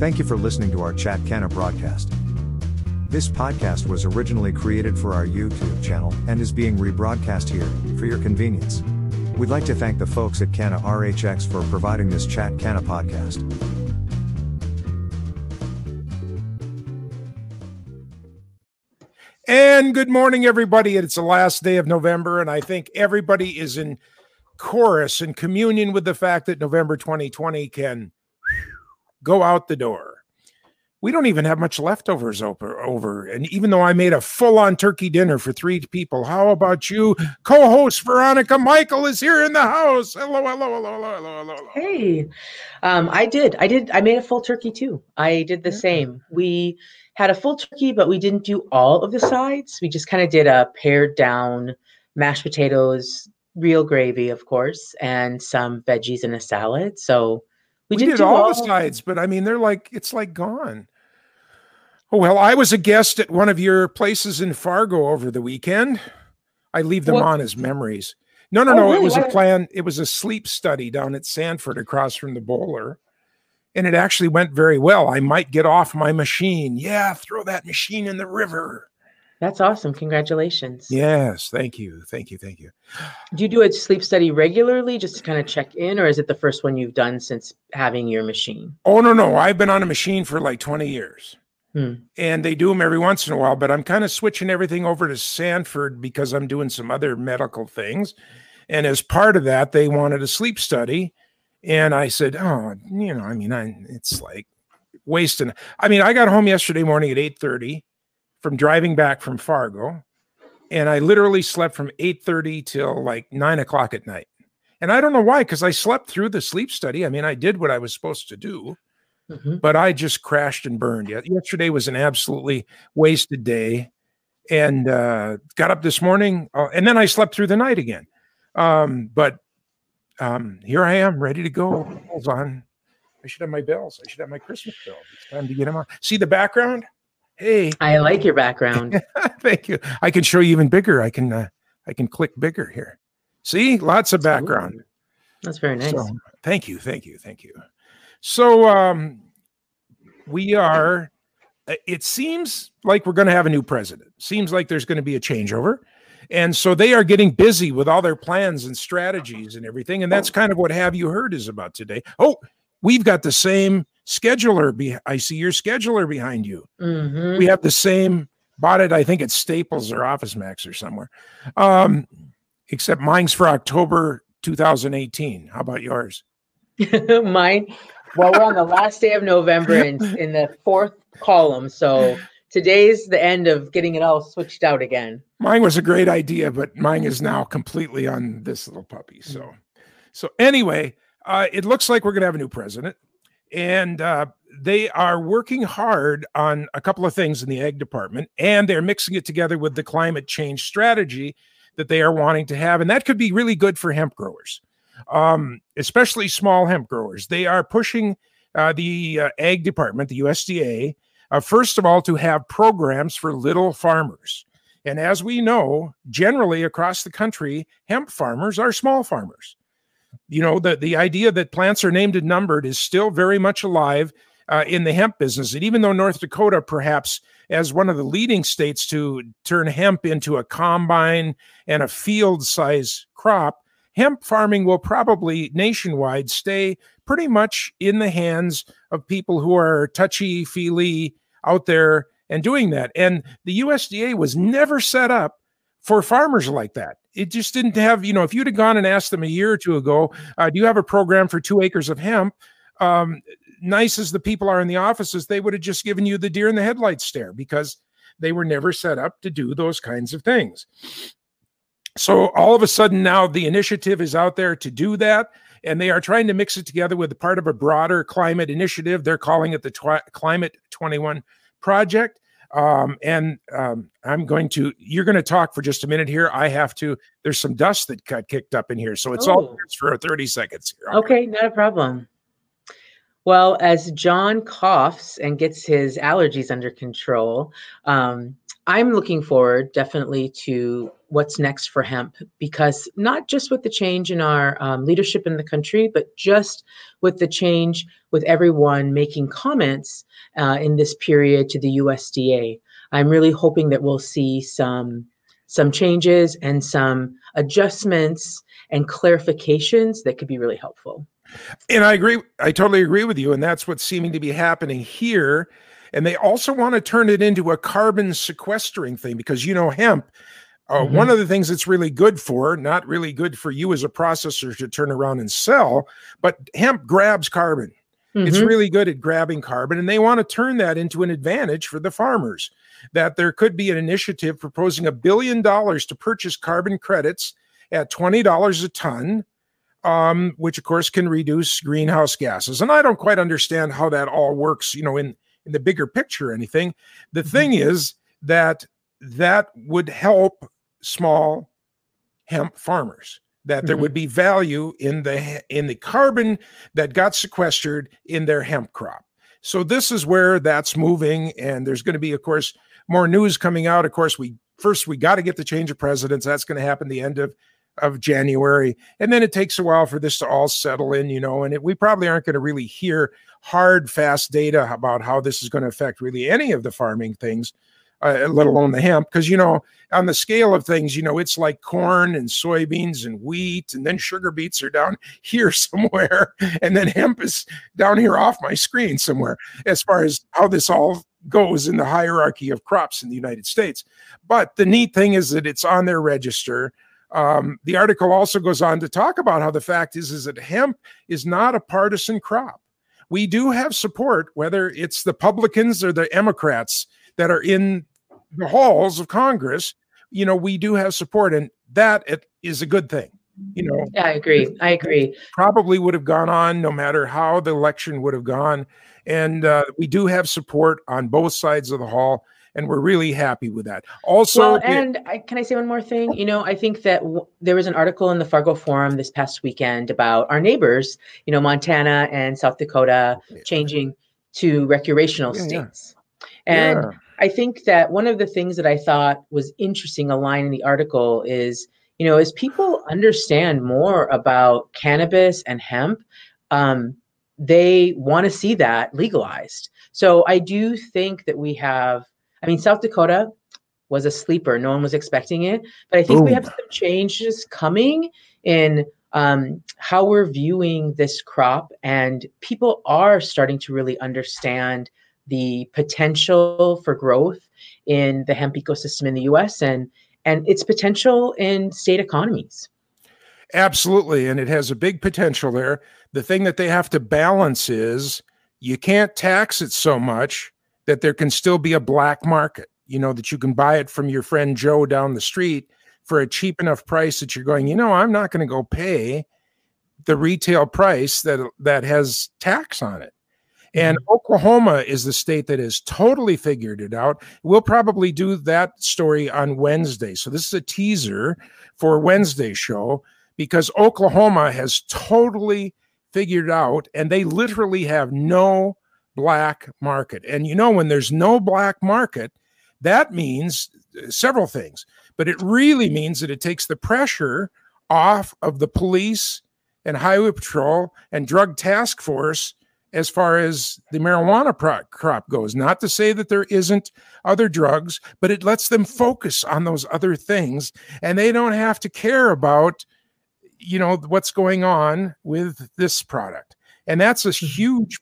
Thank you for listening to our Chat Canna broadcast. This podcast was originally created for our YouTube channel and is being rebroadcast here for your convenience. We'd like to thank the folks at Canna RHX for providing this Chat Canna podcast. And good morning, everybody. It's the last day of November, and I think everybody is in chorus and communion with the fact that November 2020 can go out the door. We don't even have much leftovers over, over. And even though I made a full on turkey dinner for three people, how about you? Co host Veronica Michael is here in the house. Hello, hello, hello, hello, hello, hello. Hey, um, I did. I did. I made a full turkey too. I did the same. We had a full turkey, but we didn't do all of the sides. We just kind of did a pared down mashed potatoes, real gravy, of course, and some veggies and a salad. So We, we, did do all, the sides, but I mean, they're like, it's like gone. Oh, well, I was a guest at one of your places in Fargo over the weekend. I leave them What- on as memories. No, no, Oh, no. It was a plan. It was a sleep study down at Sanford across from the bowler. And it actually went very well. I might get off my machine. Yeah, throw that machine in the river. That's awesome. Congratulations. Yes, thank you. Thank you. Thank you. Do you do a sleep study regularly just to kind of check in, or is it the first one you've done since having your machine? Oh, no, no. I've been on a machine for like 20 years. Hmm. And they do them every once in a while, but I'm kind of switching everything over to Sanford because I'm doing some other medical things. And as part of that, they wanted a sleep study. And I said, Oh, you know, I mean, I, it's like wasting. I mean, I got home yesterday morning at 8:30 from driving back from Fargo. And I literally slept from 8:30 till like nine o'clock at night. And I don't know why, because I slept through the sleep study. I mean, I did what I was supposed to do Mhm. but I just crashed and burned. Yesterday was an absolutely wasted day, and uh, got up this morning, uh, and then I slept through the night again. Um, but um, here I am, ready to go. Bells on. I should have my bells. I should have my Christmas bells. It's time to get them on. See the background? Hey, I like your background. thank you. I can show you even bigger. I can uh, I can click bigger here. See, lots of background. That's very nice. So, thank you, thank you, thank you. So um, we are. uh, It seems like we're going to have a new president. Seems like there's going to be a changeover, and so they are getting busy with all their plans and strategies and everything. And that's kind of what Have You Heard is about today. Oh, we've got the same scheduler. Be- I see your scheduler behind you. Mhm. We have the same. Bought it, I think, at Staples or Office Max or somewhere. Um, except mine's for October 2018. How about yours? Mine. Well, we're on the last day of November and in the fourth column. So today's the end of getting it all switched out again. Mine was a great idea, but mine is now completely on this little puppy. So, so anyway, uh, it looks like we're going to have a new president, and uh, they are working hard on a couple of things in the ag department, and they're mixing it together with the climate change strategy that they are wanting to have, and that could be really good for hemp growers, um, especially small hemp growers. They are pushing uh, the uh, ag department, the USDA, uh, first of all, to have programs for little farmers. And as we know, generally across the country, hemp farmers are small farmers. You know, the, the idea that plants are named and numbered is still very much alive uh, in the hemp business. And even though North Dakota, perhaps as one of the leading states to turn hemp into a combine and a field size crop, hemp farming will probably nationwide stay pretty much in the hands of people who are touchy feely out there and doing that. And the USDA was never set up for farmers like that. It just didn't have, you know, if you'd have gone and asked them a year or two ago, uh, do you have a program for two acres of hemp? Um, nice as the people are in the offices, they would have just given you the deer in the headlights stare because they were never set up to do those kinds of things. So all of a sudden now the initiative is out there to do that. And they are trying to mix it together with part of a broader climate initiative. They're calling it the twi- Climate 21 Project. Um, and um, I'm going to, you're going to talk for just a minute here. I have to, there's some dust that got kicked up in here. So it's all Oh. yours for 30 seconds here. Okay, not a problem. Well, as John coughs and gets his allergies under control, um, I'm looking forward definitely to what's next for hemp because not just with the change in our um, leadership in the country, but just with the change with everyone making comments uh, in this period to the USDA. I'm really hoping that we'll see some some changes and some adjustments and clarifications that could be really helpful. And I agree. I totally agree with you. And that's what's seeming to be happening here and they also want to turn it into a carbon sequestering thing because, you know, hemp, uh, mm-hmm. one of the things it's really good for, not really good for you as a processor to turn around and sell, but hemp grabs carbon. Mm-hmm. It's really good at grabbing carbon, and they want to turn that into an advantage for the farmers. That there could be an initiative proposing a billion dollars to purchase carbon credits at $20 a ton, um, which of course can reduce greenhouse gases. And I don't quite understand how that all works, you know, in in the bigger picture or anything. The mm-hmm. thing is that that would help small hemp farmers that there mm-hmm. would be value in the in the carbon that got sequestered in their hemp crop. So this is where that's moving and there's going to be of course more news coming out. Of course we first we got to get the change of presidents. That's going to happen the end of of January. And then it takes a while for this to all settle in, you know, and it, we probably aren't going to really hear hard, fast data about how this is going to affect really any of the farming things, uh, let alone the hemp. Because, you know, on the scale of things, you know, it's like corn and soybeans and wheat, and then sugar beets are down here somewhere, and then hemp is down here off my screen somewhere as far as how this all goes in the hierarchy of crops in the United States. But the neat thing is that it's on their register. Um, the article also goes on to talk about how the fact is, is that hemp is not a partisan crop. We do have support, whether it's the Republicans or the Democrats that are in the halls of Congress. You know, we do have support, and that is a good thing. You know, yeah, I agree. I agree. Probably would have gone on no matter how the election would have gone. And uh, we do have support on both sides of the hall and we're really happy with that. Also, well, and I, can I say one more thing? You know, I think that w- there was an article in the Fargo Forum this past weekend about our neighbors, you know, Montana and South Dakota changing to recreational yeah, states, yeah. and. Yeah. I think that one of the things that I thought was interesting, a line in the article is, you know, as people understand more about cannabis and hemp, um, they want to see that legalized. So I do think that we have I mean, South Dakota was a sleeper. No one was expecting it. But I think we have some changes coming in um, how we're viewing this crop, and people are starting to really understand the potential for growth in the hemp ecosystem in the U.S. and and its potential in state economies. Absolutely, and it has a big potential there. The thing that they have to balance is you can't tax it so much that there can still be a black market, you know, that you can buy it from your friend Joe down the street for a cheap enough price that you're going, you know, I'm not going to go pay the retail price that that has tax on it. And mm-hmm. Oklahoma is the state that has totally figured it out. We'll probably do that story on Wednesday. So this is a teaser for Wednesday show because Oklahoma has totally figured out and they literally have no black market. And you know, when there's no black market, that means uh, several things, but it really means that it takes the pressure off of the police and highway patrol and drug task force as far as the marijuana crop goes. Not to say that there isn't other drugs, but it lets them focus on those other things and they don't have to care about you know what's going on with this product. And that's a mm-hmm. huge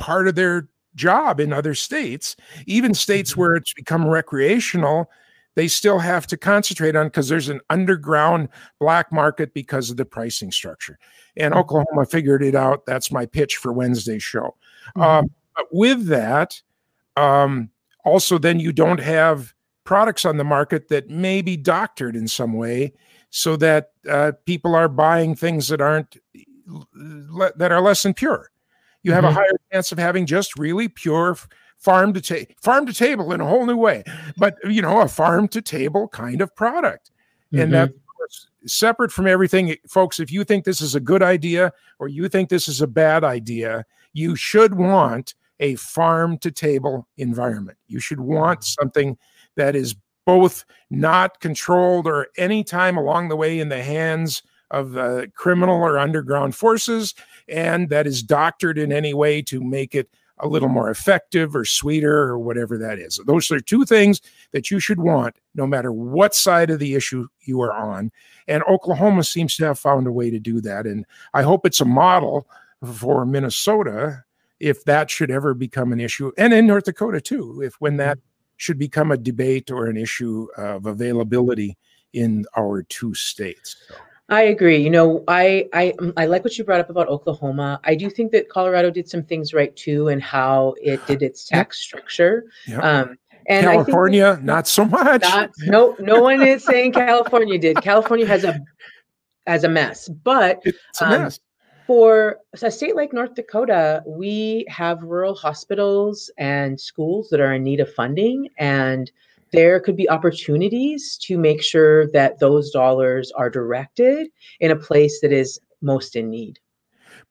part of their job in other states, even states mm-hmm. where it's become recreational. They still have to concentrate on because there's an underground black market because of the pricing structure. And mm-hmm. Oklahoma figured it out. That's my pitch for Wednesday's show. Mm-hmm. Um, with that, um, also, then you don't have products on the market that may be doctored in some way so that uh, people are buying things that aren't that are less than pure you have mm-hmm. a higher chance of having just really pure farm to table farm to table in a whole new way but you know a farm to table kind of product mm-hmm. and that's separate from everything folks if you think this is a good idea or you think this is a bad idea you should want a farm to table environment you should want something that is both not controlled or any time along the way in the hands of the criminal or underground forces, and that is doctored in any way to make it a little more effective or sweeter or whatever that is. Those are two things that you should want no matter what side of the issue you are on. And Oklahoma seems to have found a way to do that. And I hope it's a model for Minnesota if that should ever become an issue, and in North Dakota too, if when that should become a debate or an issue of availability in our two states. So. I agree. You know, I, I I like what you brought up about Oklahoma. I do think that Colorado did some things right too, and how it did its tax structure. Um, and California, that, not so much. Not, no, no one is saying California did. California has a as a mess, but it's a um, mess. For a state like North Dakota, we have rural hospitals and schools that are in need of funding, and there could be opportunities to make sure that those dollars are directed in a place that is most in need.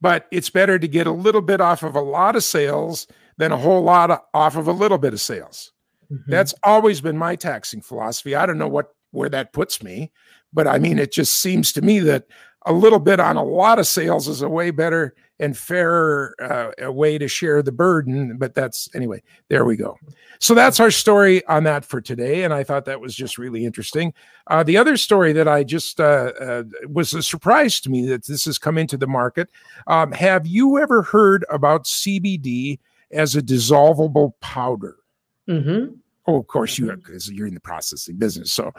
But it's better to get a little bit off of a lot of sales than a whole lot of, off of a little bit of sales. Mm-hmm. That's always been my taxing philosophy. I don't know what where that puts me, but I mean it just seems to me that a little bit on a lot of sales is a way better and fairer uh, a way to share the burden. But that's anyway, there we go. So that's our story on that for today. And I thought that was just really interesting. Uh, the other story that I just uh, uh was a surprise to me that this has come into the market. Um, have you ever heard about CBD as a dissolvable powder? Mm-hmm. Oh, of course you because you're in the processing business. So,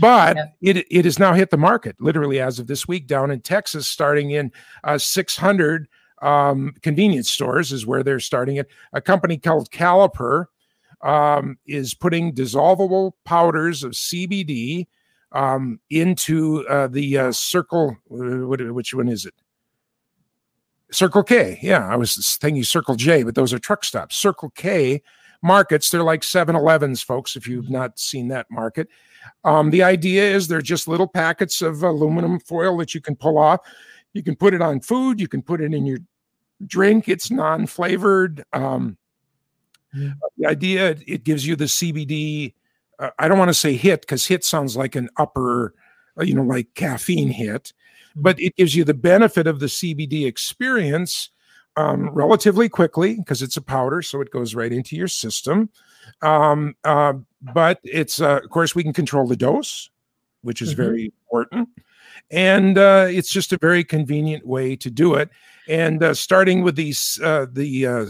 but yeah. it it has now hit the market literally as of this week down in Texas, starting in uh, 600 um, convenience stores is where they're starting it. A company called Caliper um, is putting dissolvable powders of CBD um, into uh, the uh, Circle. Uh, which one is it? Circle K. Yeah, I was thinking Circle J, but those are truck stops. Circle K markets. They're like 7 Elevens, folks, if you've not seen that market. Um, the idea is they're just little packets of aluminum foil that you can pull off. You can put it on food, you can put it in your drink. It's non flavored. Um. The idea it gives you the CBD. Uh, I don't want to say hit because hit sounds like an upper, uh, you know, like caffeine hit, but it gives you the benefit of the CBD experience um, relatively quickly because it's a powder, so it goes right into your system. Um, uh, but it's, uh, of course, we can control the dose, which is mm-hmm. very important. And uh, it's just a very convenient way to do it. And uh, starting with these, uh, the uh,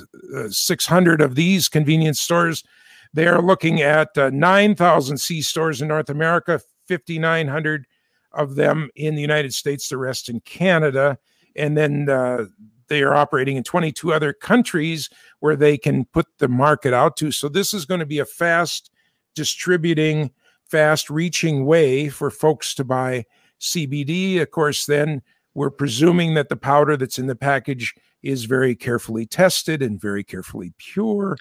600 of these convenience stores, they are looking at 9,000 C stores in North America, 5,900 of them in the United States, the rest in Canada. And then uh, they are operating in 22 other countries where they can put the market out to. So this is going to be a fast distributing, fast reaching way for folks to buy CBD. Of course, then we're presuming that the powder that's in the package is very carefully tested and very carefully pure.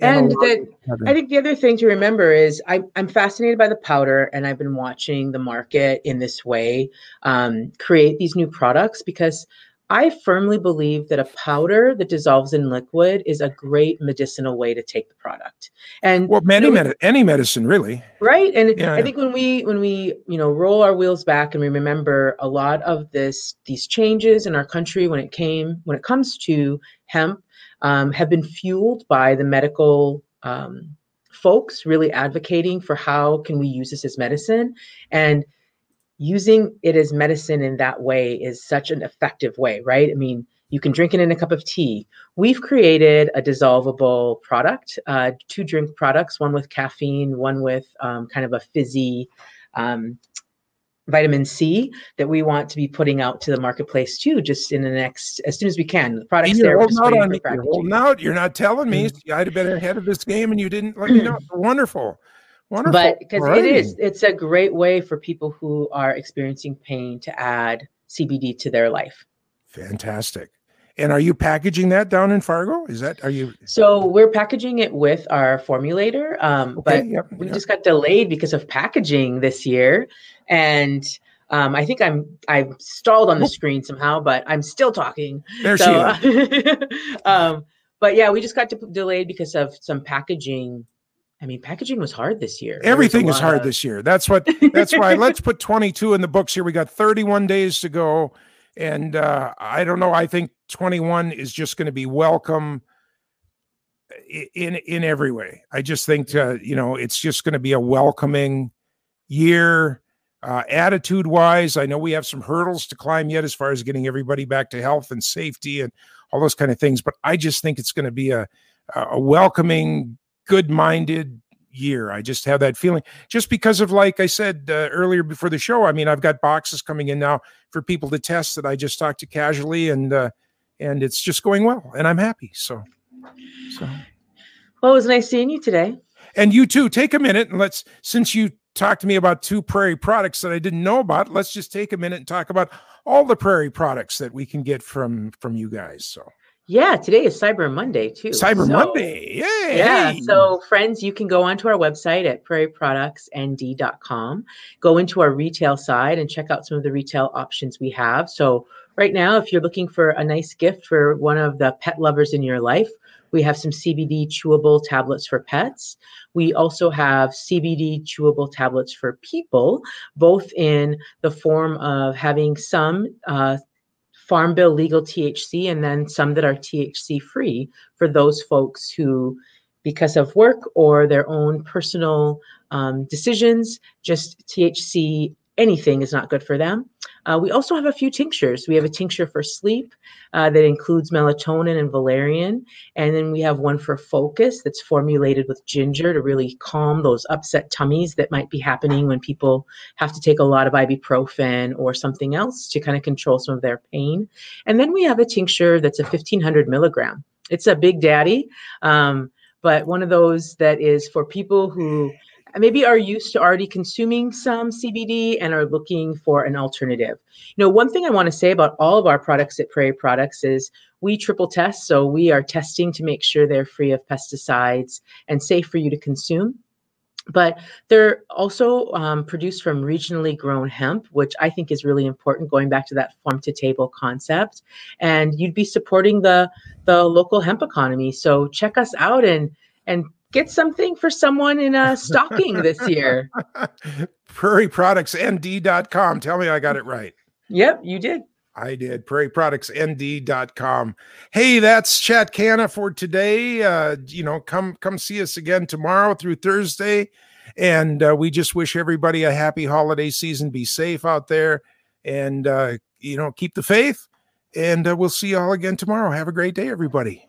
And, and the, I think the other thing to remember is I, am fascinated by the powder, and I've been watching the market in this way um, create these new products because I firmly believe that a powder that dissolves in liquid is a great medicinal way to take the product. And well, many you know, med- any medicine really, right? And yeah, I yeah. think when we when we you know roll our wheels back and we remember a lot of this these changes in our country when it came when it comes to hemp um, have been fueled by the medical um, folks really advocating for how can we use this as medicine and using it as medicine in that way is such an effective way, right? I mean, you can drink it in a cup of tea. We've created a dissolvable product, uh, two drink products, one with caffeine, one with um, kind of a fizzy um, vitamin C that we want to be putting out to the marketplace too, just in the next as soon as we can. The product's there. Holding out on me. You're holding out. You're not telling me. Mm-hmm. I'd have been ahead of this game, and you didn't let me know. Wonderful. Wonderful. But because it is, it's a great way for people who are experiencing pain to add CBD to their life. Fantastic. And are you packaging that down in Fargo? Is that are you? So we're packaging it with our formulator, um, okay, but yep, we yep. just got delayed because of packaging this year, and um, I think I'm I've stalled on the screen somehow, but I'm still talking. There so, she is. um, but yeah, we just got delayed because of some packaging I mean, packaging was hard this year. Everything is hard of... this year. That's what. That's why. let's put 22 in the books here. We got 31 days to go, and uh, I don't know. I think 21 is just going to be welcome in in every way. I just think uh, you know it's just going to be a welcoming year. Uh, attitude wise, I know we have some hurdles to climb yet as far as getting everybody back to health and safety and all those kind of things. But I just think it's going to be a a welcoming, good minded year. I just have that feeling just because of, like I said uh, earlier before the show. I mean, I've got boxes coming in now for people to test that I just talked to casually, and uh, and it's just going well, and I'm happy. So, so. Well, it was nice seeing you today. And you too. Take a minute and let's, since you talked to me about two prairie products that I didn't know about, let's just take a minute and talk about all the prairie products that we can get from from you guys. So yeah, today is Cyber Monday too. Cyber so, Monday. Yay. Yeah. So, friends, you can go onto our website at prairieproductsnd.com, go into our retail side and check out some of the retail options we have. So, right now, if you're looking for a nice gift for one of the pet lovers in your life, we have some CBD chewable tablets for pets. We also have CBD chewable tablets for people, both in the form of having some uh, Farm Bill legal THC, and then some that are THC free for those folks who, because of work or their own personal um, decisions, just THC anything is not good for them. Uh, we also have a few tinctures. We have a tincture for sleep uh, that includes melatonin and valerian. And then we have one for focus that's formulated with ginger to really calm those upset tummies that might be happening when people have to take a lot of ibuprofen or something else to kind of control some of their pain. And then we have a tincture that's a 1500 milligram. It's a big daddy, um, but one of those that is for people who maybe are used to already consuming some CBD and are looking for an alternative. You know, one thing I want to say about all of our products at Prairie Products is we triple test. So we are testing to make sure they're free of pesticides and safe for you to consume. But they're also um, produced from regionally grown hemp, which I think is really important, going back to that farm to table concept. And you'd be supporting the the local hemp economy. So check us out and and get something for someone in a stocking this year. PrairieProductsND.com. Tell me I got it right. Yep, you did. I did. PrairieProductsND.com. Hey, that's Chat Canna for today. Uh, you know, come come see us again tomorrow through Thursday. And uh, we just wish everybody a happy holiday season. Be safe out there and, uh, you know, keep the faith. And uh, we'll see you all again tomorrow. Have a great day, everybody.